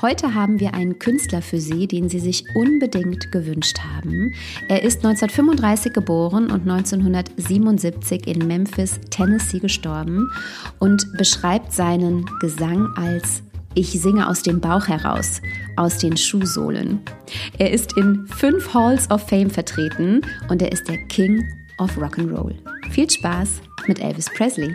Heute haben wir einen Künstler für Sie, den Sie sich unbedingt gewünscht haben. Er ist 1935 geboren und 1977 in Memphis, Tennessee gestorben und beschreibt seinen Gesang als ich singe aus dem Bauch heraus, aus den Schuhsohlen. Er ist in fünf Halls of Fame vertreten und er ist der King of Rock'n'Roll. Viel Spaß mit Elvis Presley.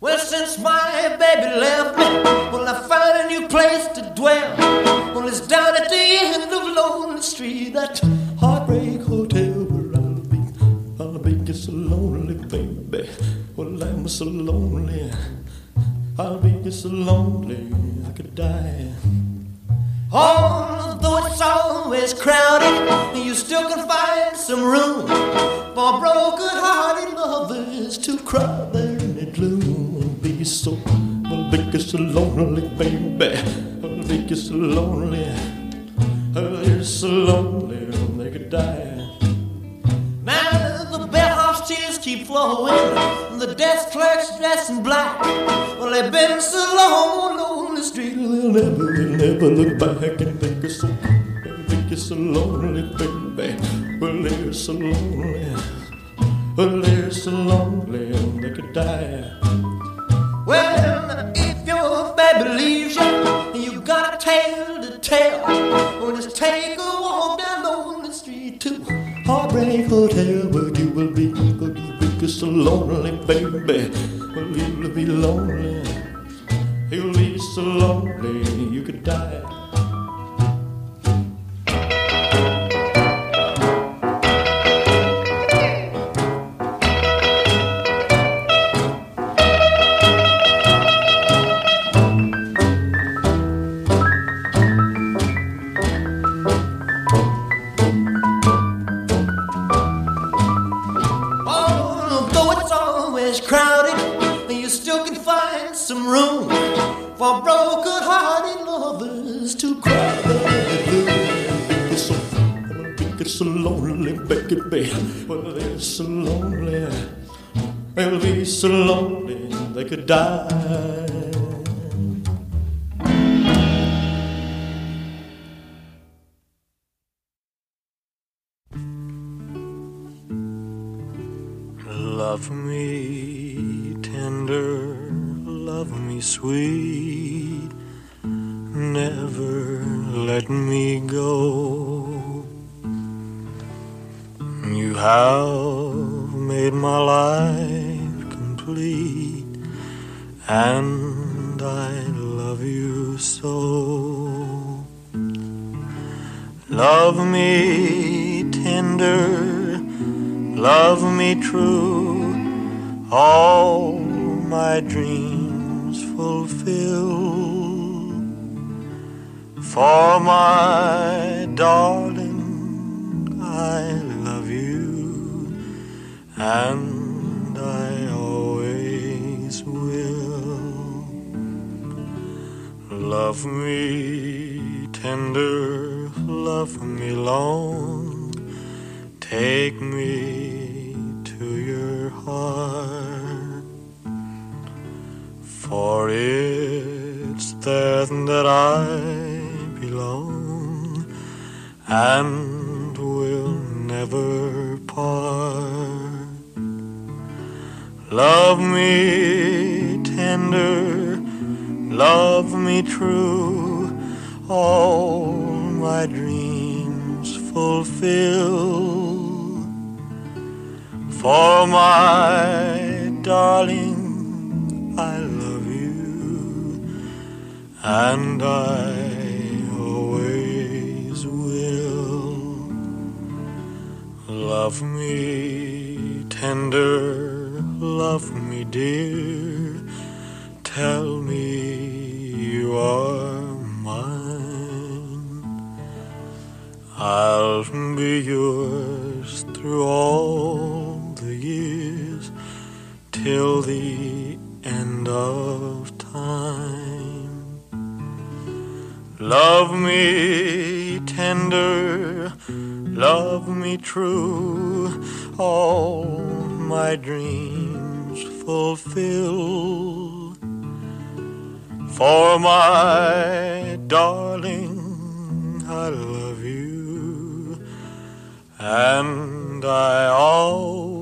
Well, since my baby left me, well, I found a new place to dwell. Well, it's down at the end of Lonely Street, that heartbreak hotel where I'll be. I'll be just so lonely, baby. Well, I'm so lonely. I'll be just so lonely, I could die. Although it's always crowded, you still can find some room for broken-hearted lovers to cry there in the gloom. So, I'll be so lonely, baby. I'll be so lonely. I'll be so lonely, they could die. Now the bellhop's tears keep flowing. The desk clerk's dressed in black. Well, they've been so long on the street, they'll never, they'll never look back and think it's so, think it's so lonely, baby. Well, they're so lonely. Well, they're so lonely, they could die. Well, if your baby leaves you, you got a tale to tell. Well, just take a walk down lonely street to Heartbreak Hotel, where you will be, where you will be so lonely, baby. Well, you'll be lonely. You'll be so lonely, you could die. So lonely, baby. Well, they're so lonely. They'll be so lonely they could die. Love me tender, love me sweet, never let me go. Have made my life complete, and I love you so. Love me tender, love me true, all my dreams fulfill. For my darling, Love me tender, love me long, take me to your heart. For it's there that I belong and will never part. Love me tender, love me true, all my dreams fulfill. For my darling, I love you, and I and I always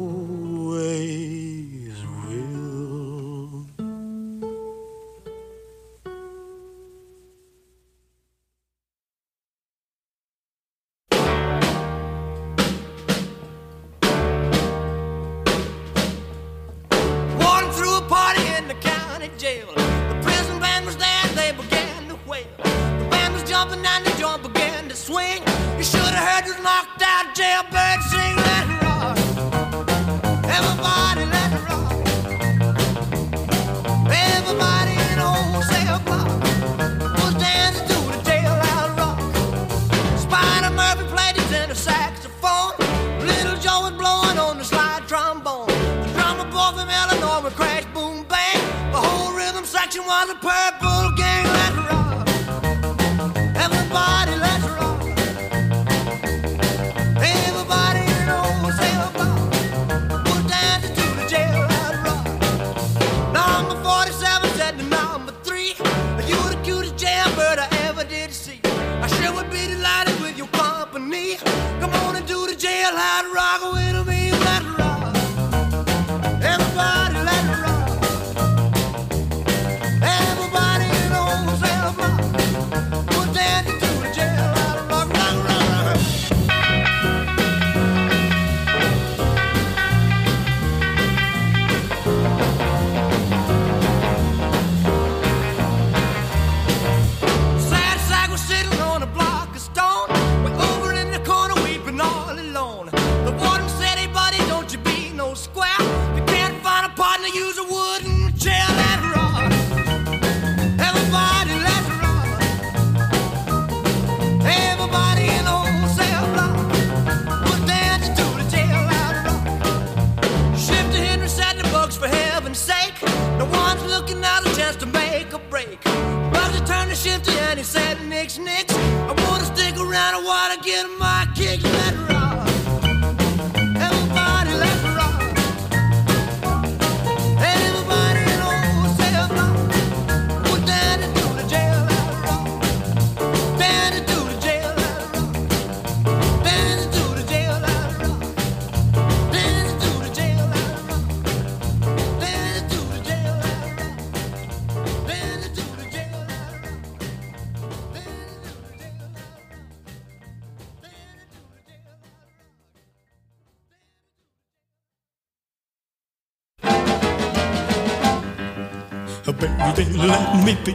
Baby, let me be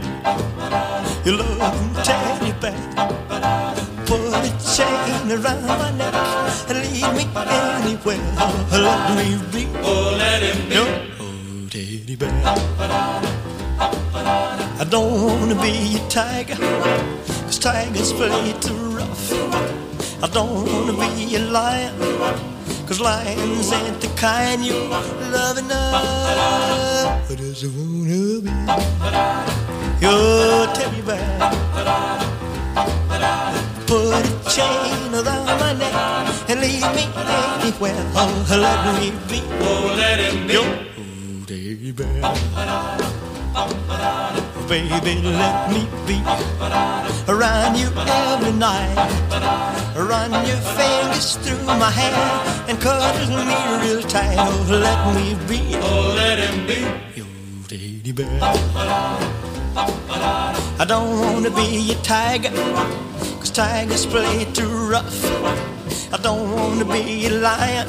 your loving teddy bear. Put a chain around my neck and lead me anywhere. Let me be. Oh. Your teddy bear. I don't wanna be a tiger, cause tigers play too rough. I don't wanna be a lion, cause lions ain't the kind you're loving love enough. I just wanna be your teddy bear. Put a chain around my neck and leave me anywhere. Oh, let me be. Oh, let him be. Your oh, teddy bear. Baby, let me be around you every night. Run your fingers through my hair and cuddle me real tight. Oh, let me be. Oh, let him be your teddy bear. I don't wanna be a tiger, cause tigers play too rough. I don't wanna be a lion,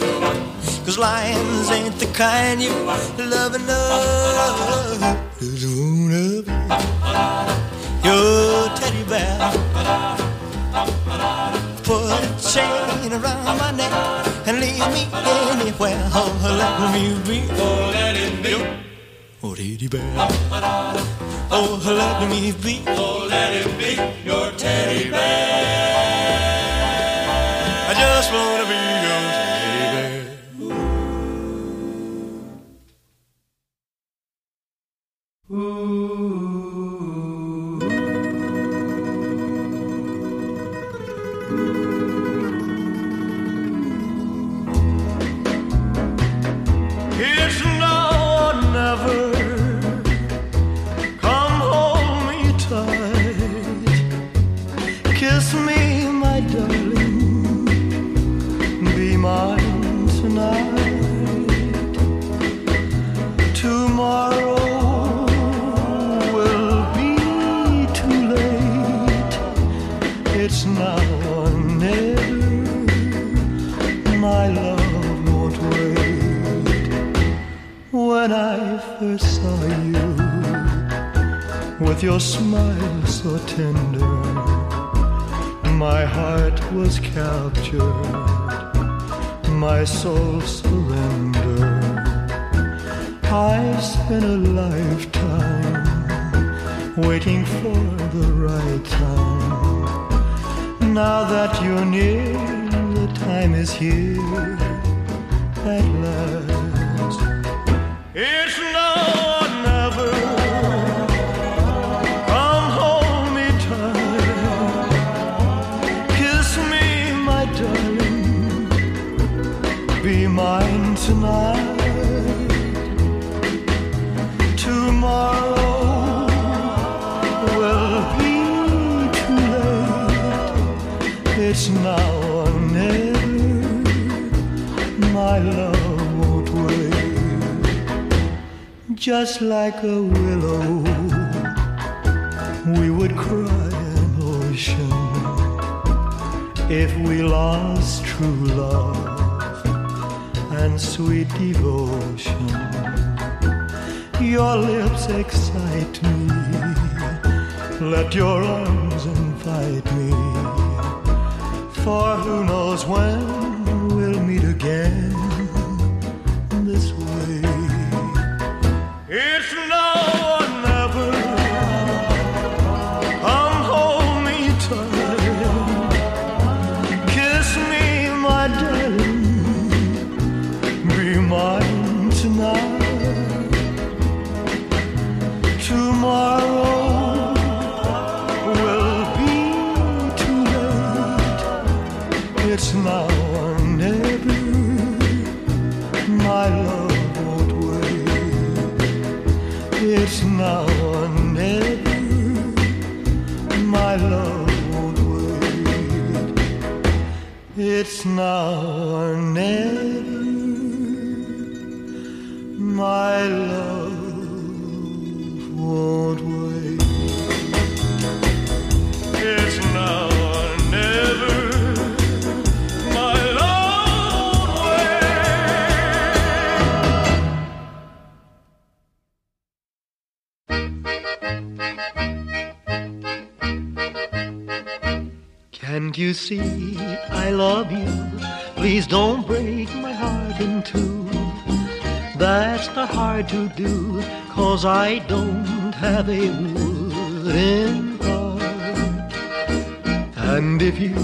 cause lions ain't the kind you love enough. Just wanna your teddy bear. Put a chain around my neck and leave me anywhere. Oh, let me be. Oh, let it be. Oh, teddy bear. Oh, let me be. Oh, let it be your teddy bear. Ooh. Soul surrendered. I spent a lifetime waiting for the right time. Now that you're near, the time is here at last. It's now My love won't wait. Just like a willow, we would cry an ocean if we lost true love and sweet devotion. Your lips excite me. Let your arms invite me. For who knows when meet again now hard to do, cause I don't have a wooden heart. And if you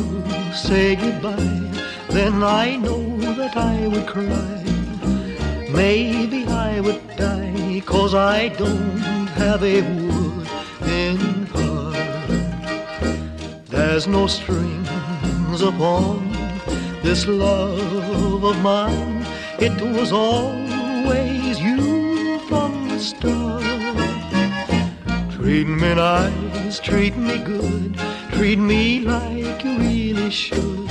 say goodbye, then I know that I would cry. Maybe I would die, cause I don't have a wooden heart. There's no strings upon this love of mine. It was always you from. Treat me nice, treat me good, treat me like you really should.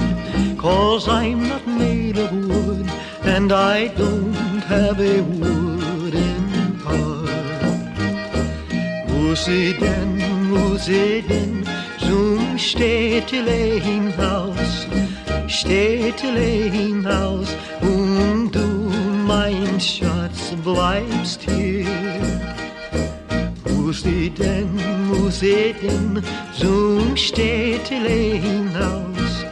Cause I'm not made of wood, and I don't have a wooden heart. Wo sie denn, wo zum Städtelein-Haus, Städtelein-Haus und um du, mein Schatz, bleibst hier. Wo sie denn, wo sie denn zum Städtelein-Haus,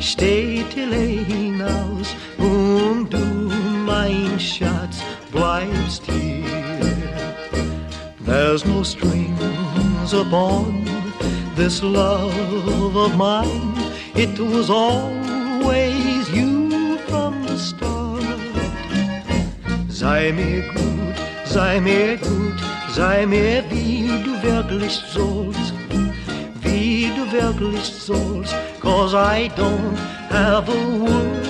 Städtelein-Haus und du, mein Schatz, bleibst hier. There's no strings upon this love of mine. It was always you from the start. Sei mir gut, sei mir gut, sei mir wie du wirklich sollst. Wie du wirklich sollst, cause I don't have a wooden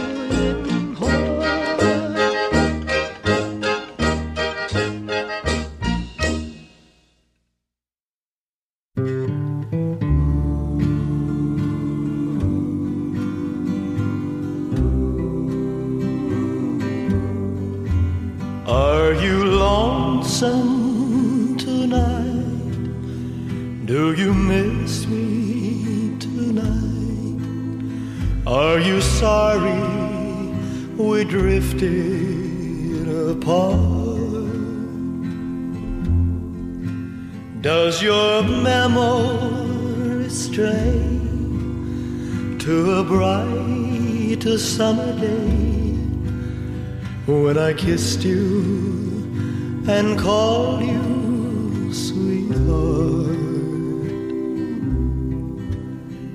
miss me tonight? Are you sorry we drifted apart? Does your memory stray to a bright summer day? when I kissed you and called you sweetheart.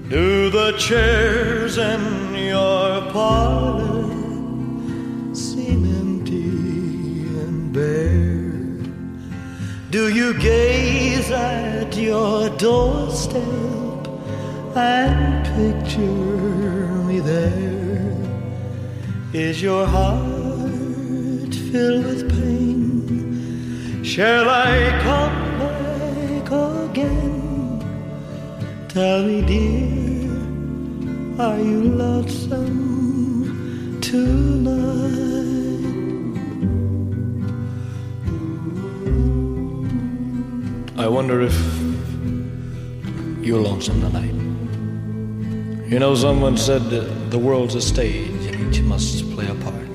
Do the chairs in your parlor seem empty and bare? Do you gaze at your doorstep and picture me there? Is your heart filled with pain? Shall I come Tell me, dear, are you lonesome tonight? I wonder if you're lonesome tonight. You know, someone said the world's a stage and each must play a part.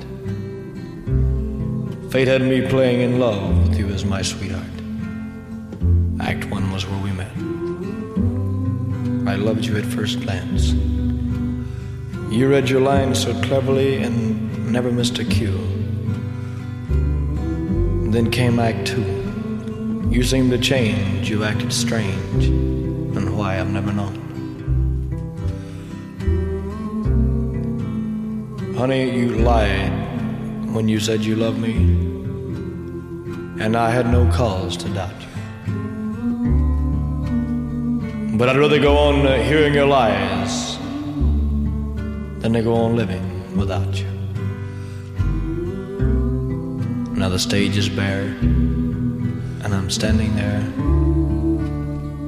Fate had me playing in love with you as my sweetheart. I loved you at first glance. You read your lines so cleverly and never missed a cue. Then came Act two. You seemed to change, you acted strange, and why I've never known. Honey, you lied when you said you loved me, and I had no cause to doubt you. But I'd rather go on uh, hearing your lies than to go on living without you. Now the stage is bare, and I'm standing there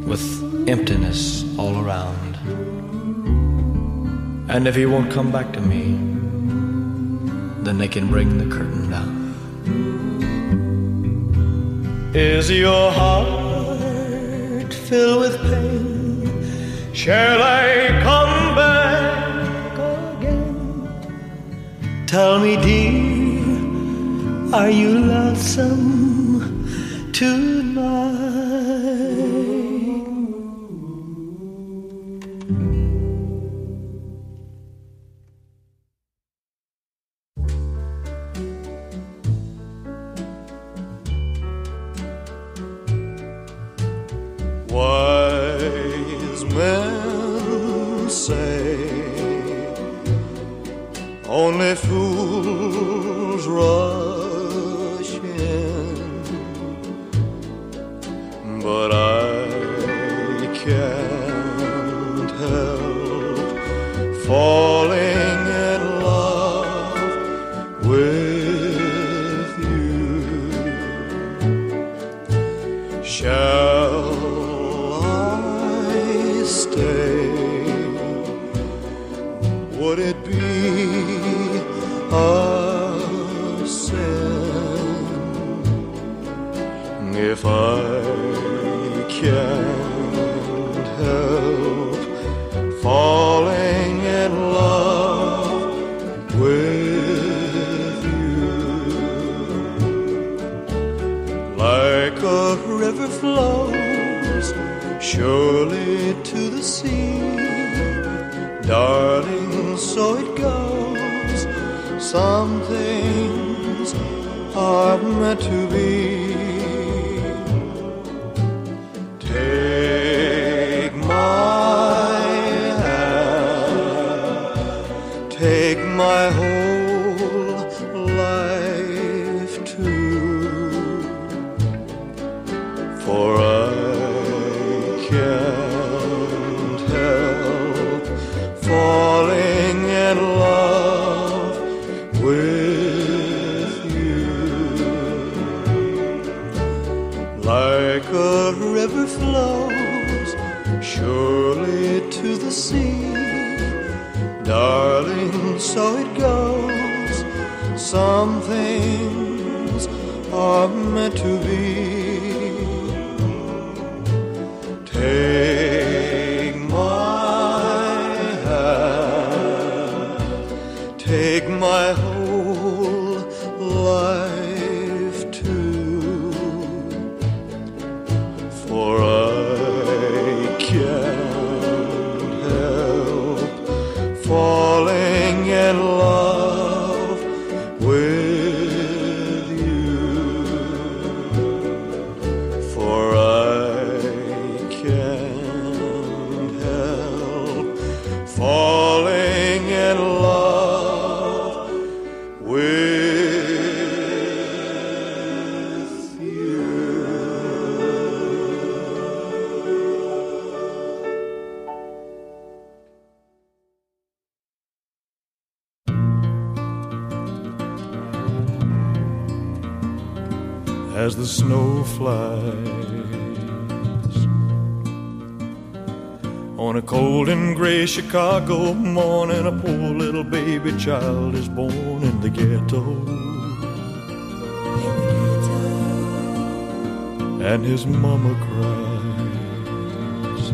with emptiness all around. And if he won't come back to me, then they can bring the curtain down. Is your heart filled with pain? Shall I come back again? Tell me, dear, are you lonesome tonight? I can't help falling in love with you? like a river flows surely to the sea. Darling, so it goes. Some things are meant to be. surely to the sea. Darling, so it goes. Some things are meant to be. The snow flies On a cold and gray Chicago morning, a poor little baby child is born in the ghetto. And his mama cries.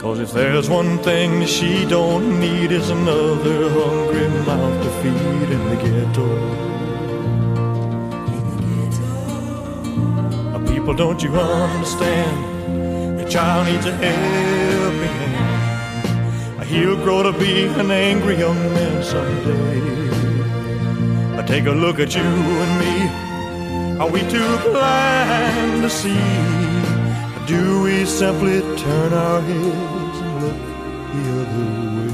Cause if there's one thing she don't need is another hungry mouth to feed in the ghetto. People, don't you understand? The child needs a helping hand. He'll grow to be an angry young man someday. But take a look at you and me. Are we too blind to see? Do we simply turn our heads and look the other way?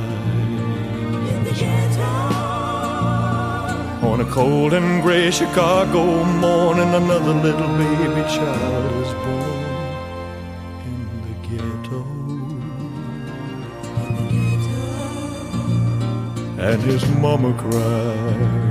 on a cold and gray Chicago morning, another little baby child is born in the ghetto. And his mama cries.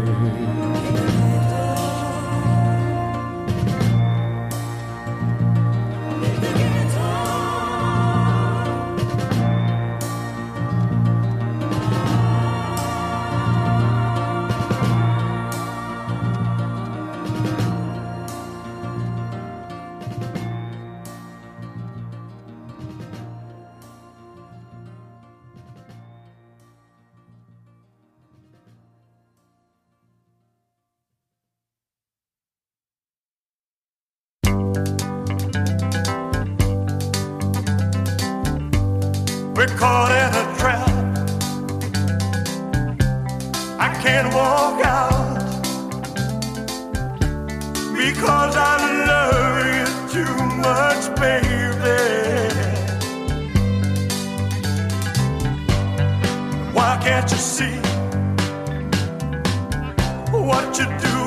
What you're doing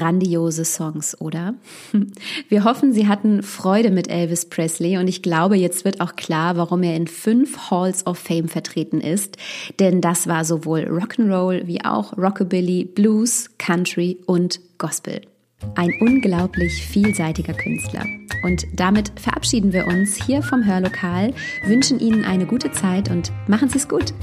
grandiose Songs, oder? Wir hoffen, Sie hatten Freude mit Elvis Presley und ich glaube, jetzt wird auch klar, warum er in fünf Halls of Fame vertreten ist, denn das war sowohl Rock'n'Roll wie auch Rockabilly, Blues, Country und Gospel. Ein unglaublich vielseitiger Künstler. Und damit verabschieden wir uns hier vom Hörlokal, wünschen Ihnen eine gute Zeit und machen Sie es gut.